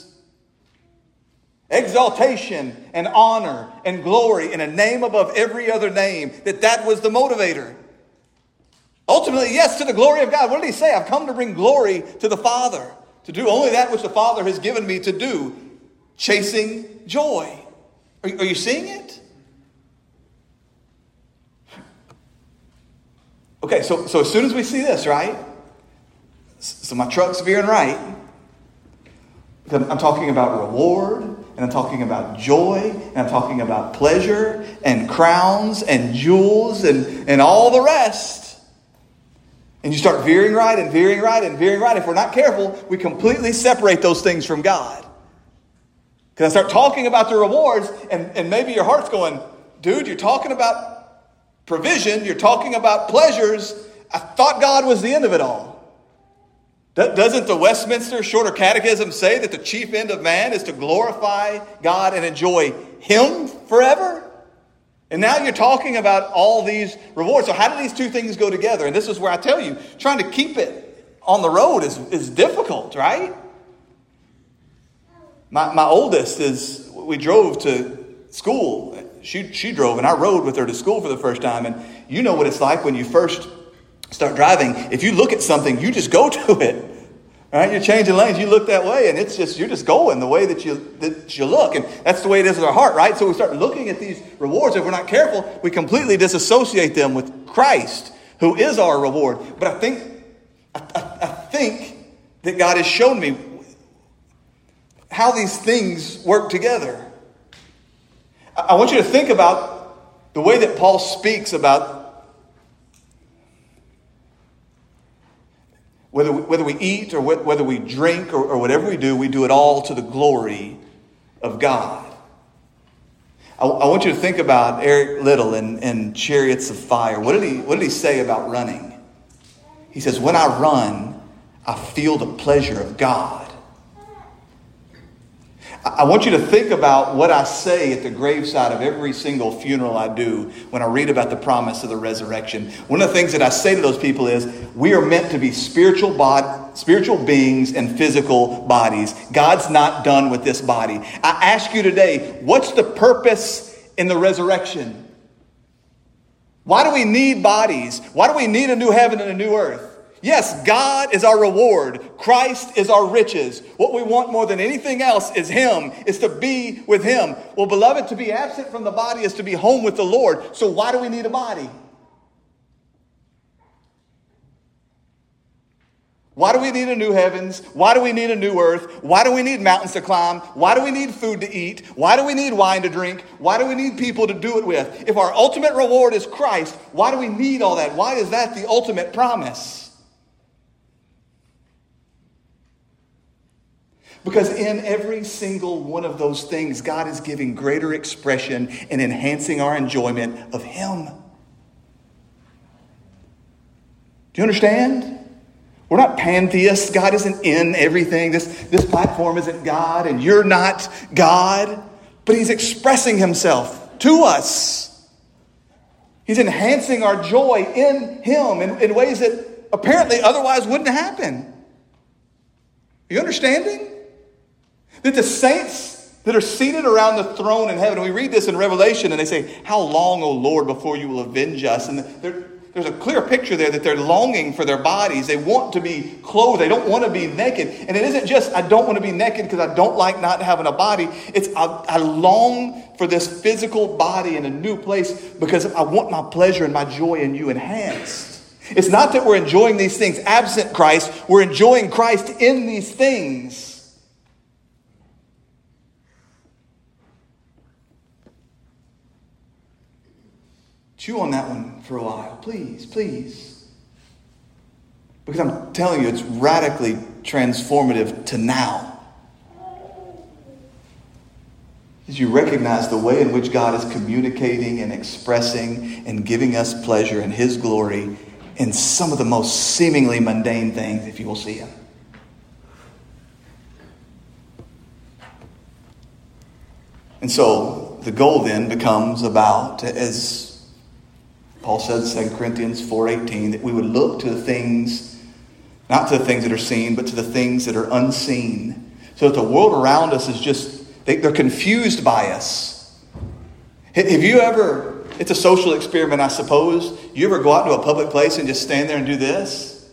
exaltation and honor and glory in a name above every other name, that that was the motivator. Ultimately, yes, to the glory of God. What did he say? I've come to bring glory to the Father, to do only that which the Father has given me to do, chasing joy. Are, are you seeing it? Okay, so, so as soon as we see this, right? So my truck's veering right. I'm talking about reward and I'm talking about joy, and I'm talking about pleasure, and crowns, and jewels, and, and all the rest. And you start veering right and veering right and veering right. If we're not careful, we completely separate those things from God. Because I start talking about the rewards, and, and maybe your heart's going, dude, you're talking about provision, you're talking about pleasures. I thought God was the end of it all. Doesn't the Westminster Shorter Catechism say that the chief end of man is to glorify God and enjoy Him forever? And now you're talking about all these rewards. So, how do these two things go together? And this is where I tell you, trying to keep it on the road is, is difficult, right? My, my oldest is, we drove to school. She, she drove, and I rode with her to school for the first time. And you know what it's like when you first start driving, if you look at something, you just go to it. Right? You're changing lanes, you look that way, and it's just you're just going the way that you that you look. And that's the way it is with our heart, right? So we start looking at these rewards. If we're not careful, we completely disassociate them with Christ, who is our reward. But I think I, I, I think that God has shown me how these things work together. I, I want you to think about the way that Paul speaks about Whether we, whether we eat or whether we drink or, or whatever we do, we do it all to the glory of God. I, I want you to think about Eric Liddell and, and Chariots of Fire. What did, he, what did he say about running? He says, When I run, I feel the pleasure of God. I want you to think about what I say at the graveside of every single funeral I do when I read about the promise of the resurrection. One of the things that I say to those people is we are meant to be spiritual, spiritual beings and physical bodies. God's not done with this body. I ask you today, what's the purpose in the resurrection? Why do we need bodies? Why do we need a new heaven and a new earth? Yes, God is our reward. Christ is our riches. What we want more than anything else is Him, is to be with Him. Well, beloved, to be absent from the body is to be home with the Lord. So why do we need a body? Why do we need a new heavens? Why do we need a new earth? Why do we need mountains to climb? Why do we need food to eat? Why do we need wine to drink? Why do we need people to do it with? If our ultimate reward is Christ, why do we need all that? Why is that the ultimate promise? Because in every single one of those things, God is giving greater expression and enhancing our enjoyment of Him. Do you understand? We're not pantheists. God isn't in everything. This, this platform isn't God, and you're not God. But He's expressing Himself to us. He's enhancing our joy in Him in, in ways that apparently otherwise wouldn't happen. Are you understanding? That the saints that are seated around the throne in heaven, we read this in Revelation and they say, How long, O Lord, before you will avenge us? And there's a clear picture there that they're longing for their bodies. They want to be clothed. They don't want to be naked. And it isn't just, I don't want to be naked because I don't like not having a body. It's, I, I long for this physical body in a new place because I want my pleasure and my joy in you enhanced. It's not that we're enjoying these things absent Christ, we're enjoying Christ in these things. Chew on that one for a while, please, please. Because I'm telling you, it's radically transformative to now. As you recognize the way in which God is communicating and expressing and giving us pleasure in His glory in some of the most seemingly mundane things, if you will see Him. And so the goal then becomes about, as Paul says in 2 Corinthians 4.18 that we would look to the things, not to the things that are seen, but to the things that are unseen. So that the world around us is just, they, they're confused by us. Have you ever, it's a social experiment, I suppose. You ever go out to a public place and just stand there and do this?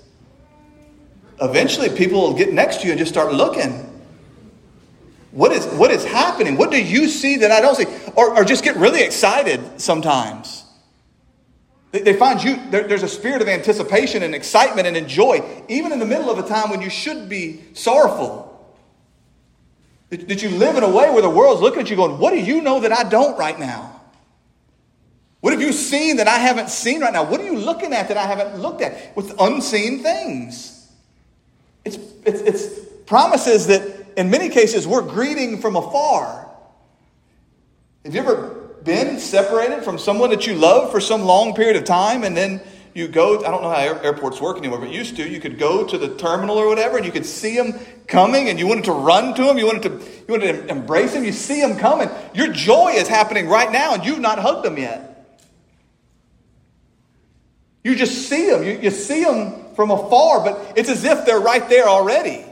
Eventually, people will get next to you and just start looking. What is, what is happening? What do you see that I don't see? Or, or just get really excited sometimes. They find you, there's a spirit of anticipation and excitement and joy, even in the middle of a time when you should be sorrowful. That you live in a way where the world's looking at you going, What do you know that I don't right now? What have you seen that I haven't seen right now? What are you looking at that I haven't looked at? With unseen things. It's, it's, it's promises that in many cases we're greeting from afar. Have you ever been separated from someone that you love for some long period of time and then you go, I don't know how airports work anymore, but used to, you could go to the terminal or whatever and you could see them coming and you wanted to run to them, you wanted to, you wanted to embrace them, you see them coming. Your joy is happening right now and you've not hugged them yet. You just see them, you, you see them from afar, but it's as if they're right there already.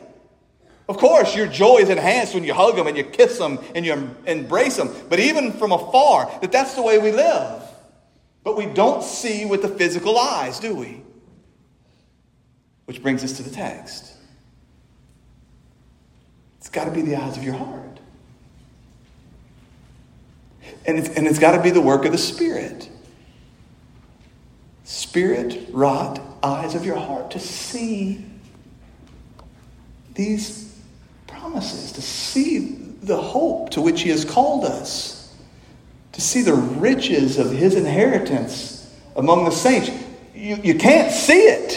Of course, your joy is enhanced when you hug them and you kiss them and you embrace them. But even from afar, that that's the way we live. But we don't see with the physical eyes, do we? Which brings us to the text. It's got to be the eyes of your heart. And it's, and it's got to be the work of the Spirit. Spirit wrought eyes of your heart to see these promises, to see the hope to which He has called us, to see the riches of His inheritance among the saints. You, you can't see it.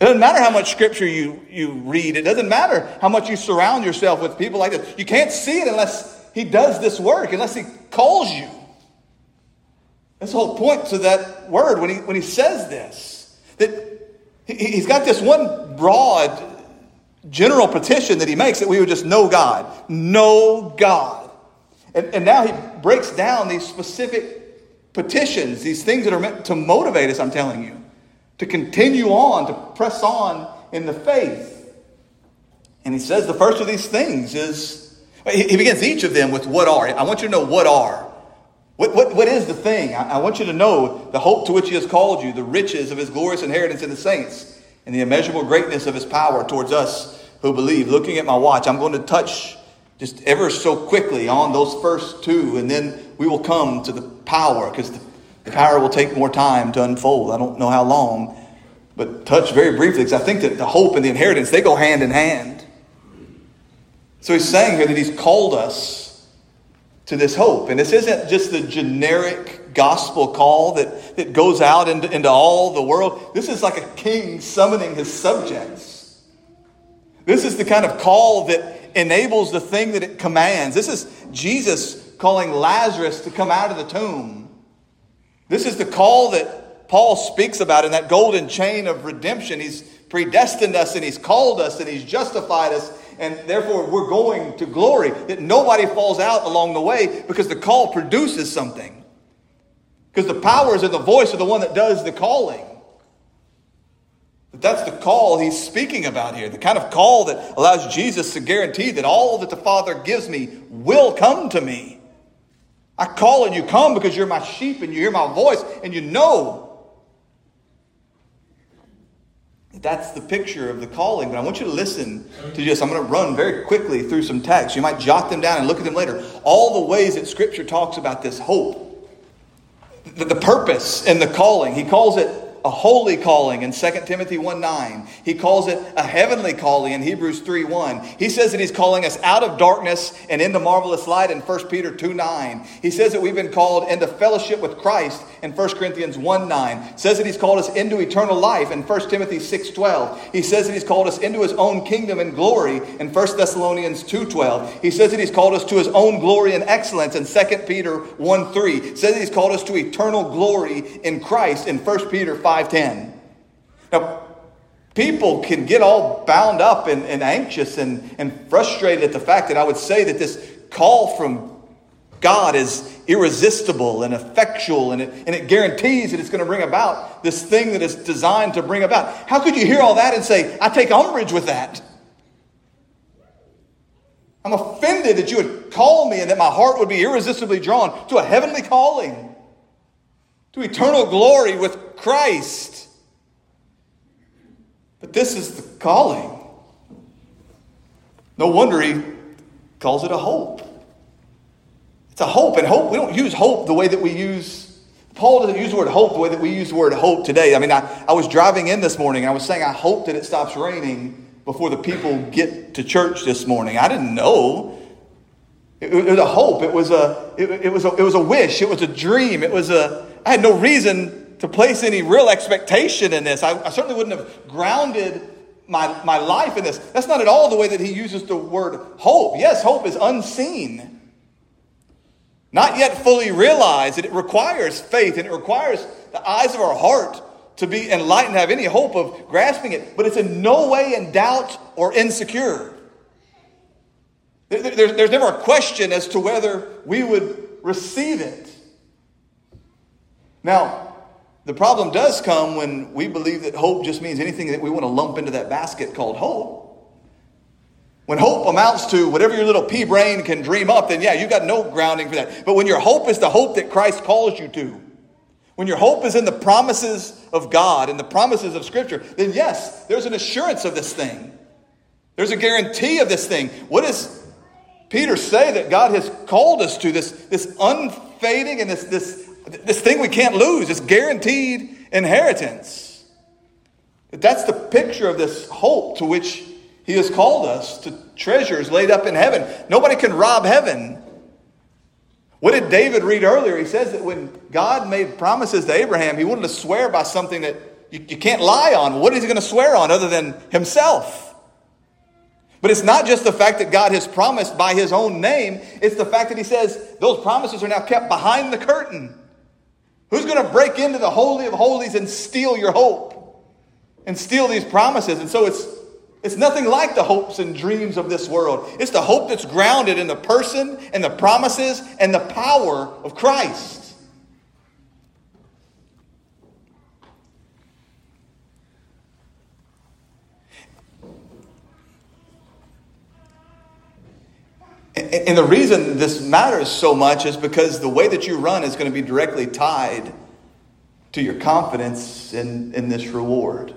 It doesn't matter how much scripture you, you read. It doesn't matter how much you surround yourself with people like this. You can't see it unless he does this work, unless he calls you. That's the whole point to that word when he, when he says this. That he, he's got this one broad general petition that he makes that we would just know God. Know God. And, and now he breaks down these specific petitions, these things that are meant to motivate us, I'm telling you, to continue on, to press on in the faith. And he says the first of these things is, he begins each of them with what are. I want you to know what are. What, what, what is the thing? I, I want you to know the hope to which he has called you, the riches of his glorious inheritance in the saints, and the immeasurable greatness of his power towards us who believe. Looking at my watch, I'm going to touch just ever so quickly on those first two, and then we will come to the power, because the, the power will take more time to unfold. I don't know how long, but touch very briefly, because I think that the hope and the inheritance, they go hand in hand. So he's saying here that he's called us to this hope. And this isn't just the generic gospel call that, that goes out into, into all the world. This is like a king summoning his subjects. This is the kind of call that enables the thing that it commands. This is Jesus calling Lazarus to come out of the tomb. This is the call that Paul speaks about in that golden chain of redemption. He's predestined us and he's called us and he's justified us and therefore we're going to glory. That nobody falls out along the way because the call produces something. Because the power is in the voice of the one that does the calling. But that's the call he's speaking about here. The kind of call that allows Jesus to guarantee that all that the Father gives me will come to me. I call and you come because you're my sheep and you hear my voice and you know That's the picture of the calling. But I want you to listen to just, I'm going to run very quickly through some texts. You might jot them down and look at them later. All the ways that Scripture talks about this hope, the, the purpose and the calling. He calls it a holy calling in 2 Timothy 1 9. He calls it a heavenly calling in Hebrews 3 1. He says that he's calling us out of darkness and into marvelous light in 1 Peter 2 9. He says that we've been called into fellowship with Christ in 1 Corinthians 1 9. Says that he's called us into eternal life in 1 Timothy 6 12. He says that he's called us into his own kingdom and glory in 1 Thessalonians 2 12. He says that he's called us to his own glory and excellence in 2 Peter 1 3. Says that he's called us to eternal glory in Christ in 1 Peter 5 5.10. Now, people can get all bound up and, and anxious and, and frustrated at the fact that I would say that this call from God is irresistible and effectual, and it, and it guarantees that it's going to bring about this thing that is designed to bring about. How could you hear all that and say, I take umbrage with that? I'm offended that you would call me and that my heart would be irresistibly drawn to a heavenly calling to eternal glory with Christ. But this is the calling. No wonder he calls it a hope. It's a hope, and hope, we don't use hope the way that we use, Paul doesn't use the word hope the way that we use the word hope today. I mean, I, I was driving in this morning, and I was saying, I hope that it stops raining before the people get to church this morning. I didn't know. It, it was a hope. It was a, it, it, was a, it was a wish. It was a dream. It was a, I had no reason to place any real expectation in this. I, I certainly wouldn't have grounded my, my life in this. That's not at all the way that he uses the word hope. Yes, hope is unseen, not yet fully realized. It requires faith and it requires the eyes of our heart to be enlightened, have any hope of grasping it, but it's in no way in doubt or insecure. There's, never a question as to whether we would receive it. Now, the problem does come when we believe that hope just means anything that we want to lump into that basket called hope. When hope amounts to whatever your little pea brain can dream up, then yeah, you've got no grounding for that. But when your hope is the hope that Christ calls you to, when your hope is in the promises of God and the promises of Scripture, then yes, there's an assurance of this thing. There's a guarantee of this thing. What does Peter say that God has called us to? This, this unfading and this, this this thing we can't lose, this guaranteed inheritance. That's the picture of this hope to which he has called us to treasures laid up in heaven. Nobody can rob heaven. What did David read earlier? He says that when God made promises to Abraham, he wanted to swear by something that you, you can't lie on. What is he going to swear on other than himself? But it's not just the fact that God has promised by his own name, it's the fact that he says those promises are now kept behind the curtain. Who's going to break into the Holy of Holies and steal your hope and steal these promises? And so it's It's nothing like the hopes and dreams of this world. It's the hope that's grounded in the person and the promises and the power of Christ. And the reason this matters so much is because the way that you run is going to be directly tied to your confidence in, in this reward.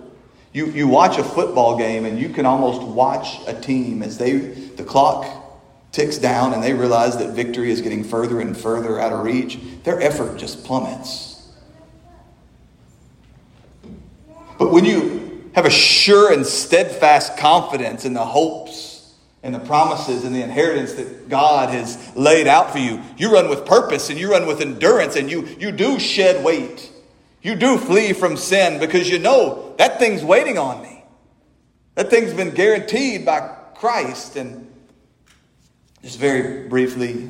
You, you watch a football game and you can almost watch a team as they the clock ticks down and they realize that victory is getting further and further out of reach. Their effort just plummets. But when you have a sure and steadfast confidence in the hopes and the promises and the inheritance that God has laid out for you, you run with purpose and you run with endurance and you, you do shed weight. You do flee from sin because you know that thing's waiting on me. That thing's been guaranteed by Christ. And just very briefly,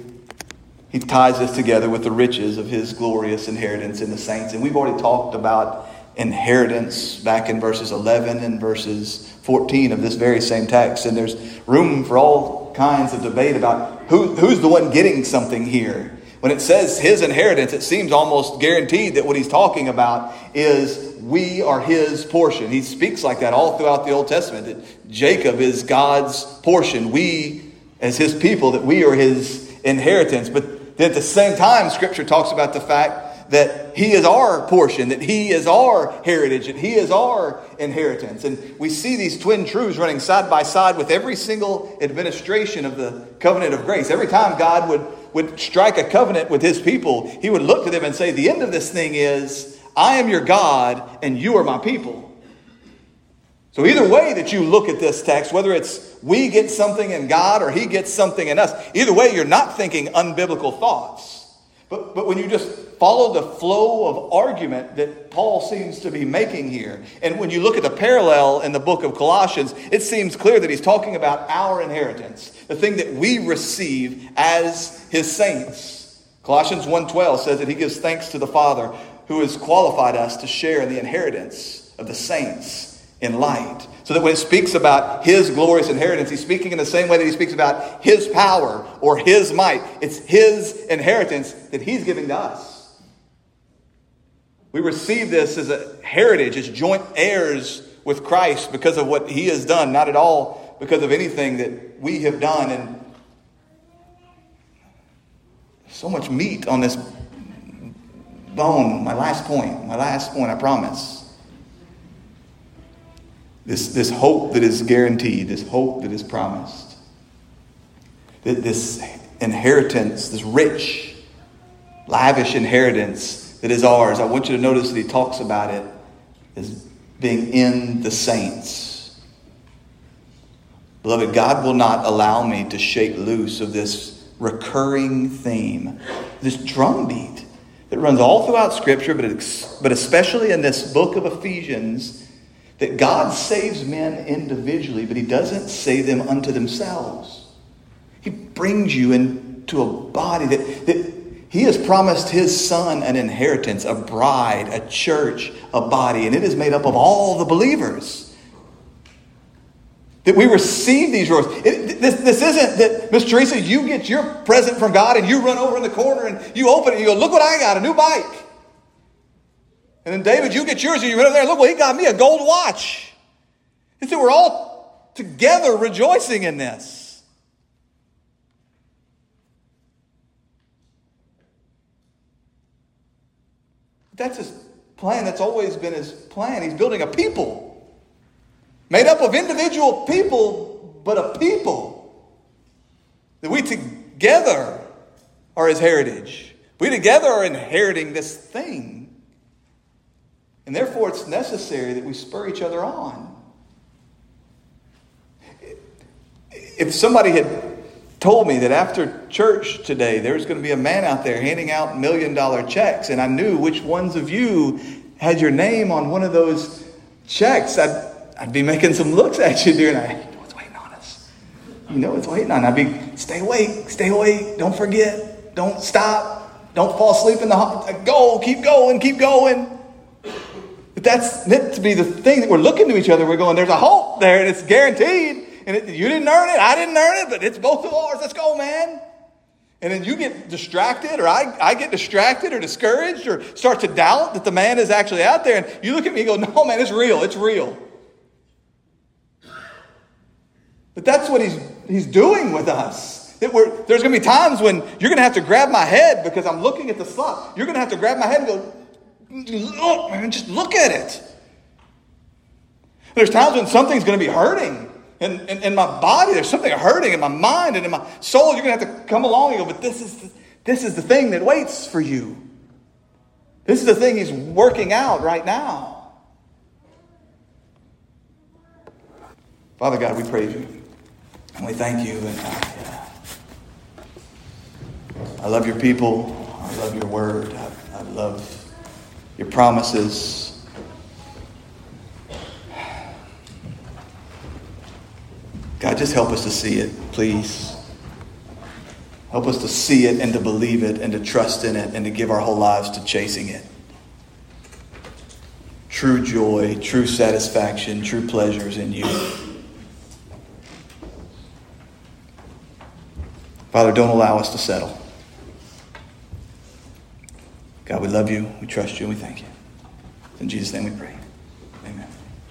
he ties this together with the riches of his glorious inheritance in the saints. And we've already talked about inheritance back in verses 11 and verses 14 of this very same text. And there's room for all kinds of debate about who, who's the one getting something here. When it says his inheritance, it seems almost guaranteed that what he's talking about is we are his portion. He speaks like that all throughout the Old Testament that Jacob is God's portion. We, as his people, that we are his inheritance. But at the same time, Scripture talks about the fact that he is our portion, that he is our heritage, that he is our inheritance. And we see these twin truths running side by side with every single administration of the covenant of grace. Every time God would would strike a covenant with his people, he would look to them and say, The end of this thing is, I am your God and you are my people. So, either way that you look at this text, whether it's we get something in God or he gets something in us, either way, you're not thinking unbiblical thoughts. But, but when you just follow the flow of argument that Paul seems to be making here, and when you look at the parallel in the book of Colossians, it seems clear that he's talking about our inheritance, the thing that we receive as his saints. Colossians 1:12 says that he gives thanks to the Father who has qualified us to share in the inheritance of the saints in light. So that when it speaks about his glorious inheritance, he's speaking in the same way that he speaks about his power or his might. It's his inheritance that he's giving to us. We receive this as a heritage, as joint heirs with Christ because of what he has done, not at all because of anything that we have done. And so much meat on this bone. My last point, my last point, I promise. This, this hope that is guaranteed, this hope that is promised. This inheritance, this rich, lavish inheritance that is ours. I want you to notice that he talks about it as being in the saints. Beloved, God will not allow me to shake loose of this recurring theme, this drumbeat that runs all throughout Scripture, but, but especially in this book of Ephesians that God saves men individually, but He doesn't save them unto themselves. He brings you into a body that, that He has promised His Son an inheritance, a bride, a church, a body, and it is made up of all the believers. That we receive these rewards. It, this, this isn't that, Miss Teresa, you get your present from God and you run over in the corner and you open it and you go, look what I got, a new bike. And then, David, you get yours and you run over there. Look, well, he got me a gold watch. He said, we're all together rejoicing in this. That's his plan. That's always been his plan. He's building a people made up of individual people, but a people that we together are his heritage. We together are inheriting this thing. And therefore, it's necessary that we spur each other on. If somebody had told me that after church today there's going to be a man out there handing out million dollar checks, and I knew which ones of you had your name on one of those checks, I'd, I'd be making some looks at you during that. You know what's waiting on us. You know what's waiting on. I'd be, stay awake, stay awake, don't forget, don't stop, don't fall asleep in the, hall. go, keep going, keep going that's meant to be the thing that we're looking to each other. We're going, there's a hope there, and it's guaranteed. And it, you didn't earn it, I didn't earn it, but it's both of ours. Let's go, man. And then you get distracted, or I, I get distracted or discouraged, or start to doubt that the man is actually out there. And you look at me and go, No, man, it's real. It's real. But that's what he's, he's doing with us. That we're, there's going to be times when you're going to have to grab my head because I'm looking at the slot. You're going to have to grab my head and go, Look, man, just look at it. There's times when something's going to be hurting. In, in, in, my body, there's something hurting in my mind and in my soul. You're going to have to come along and go, but this is, the, this is the thing that waits for you. This is the thing he's working out right now. Father God, we praise you. And we thank you. And I, uh, I love your people. I love your word. I, I love your promises. God, just help us to see it, please. Help us to see it and to believe it and to trust in it and to give our whole lives to chasing it. True joy, true satisfaction, true pleasures in you. Father, don't allow us to settle. God, we love you, we trust you, and we thank you. In Jesus' name we pray.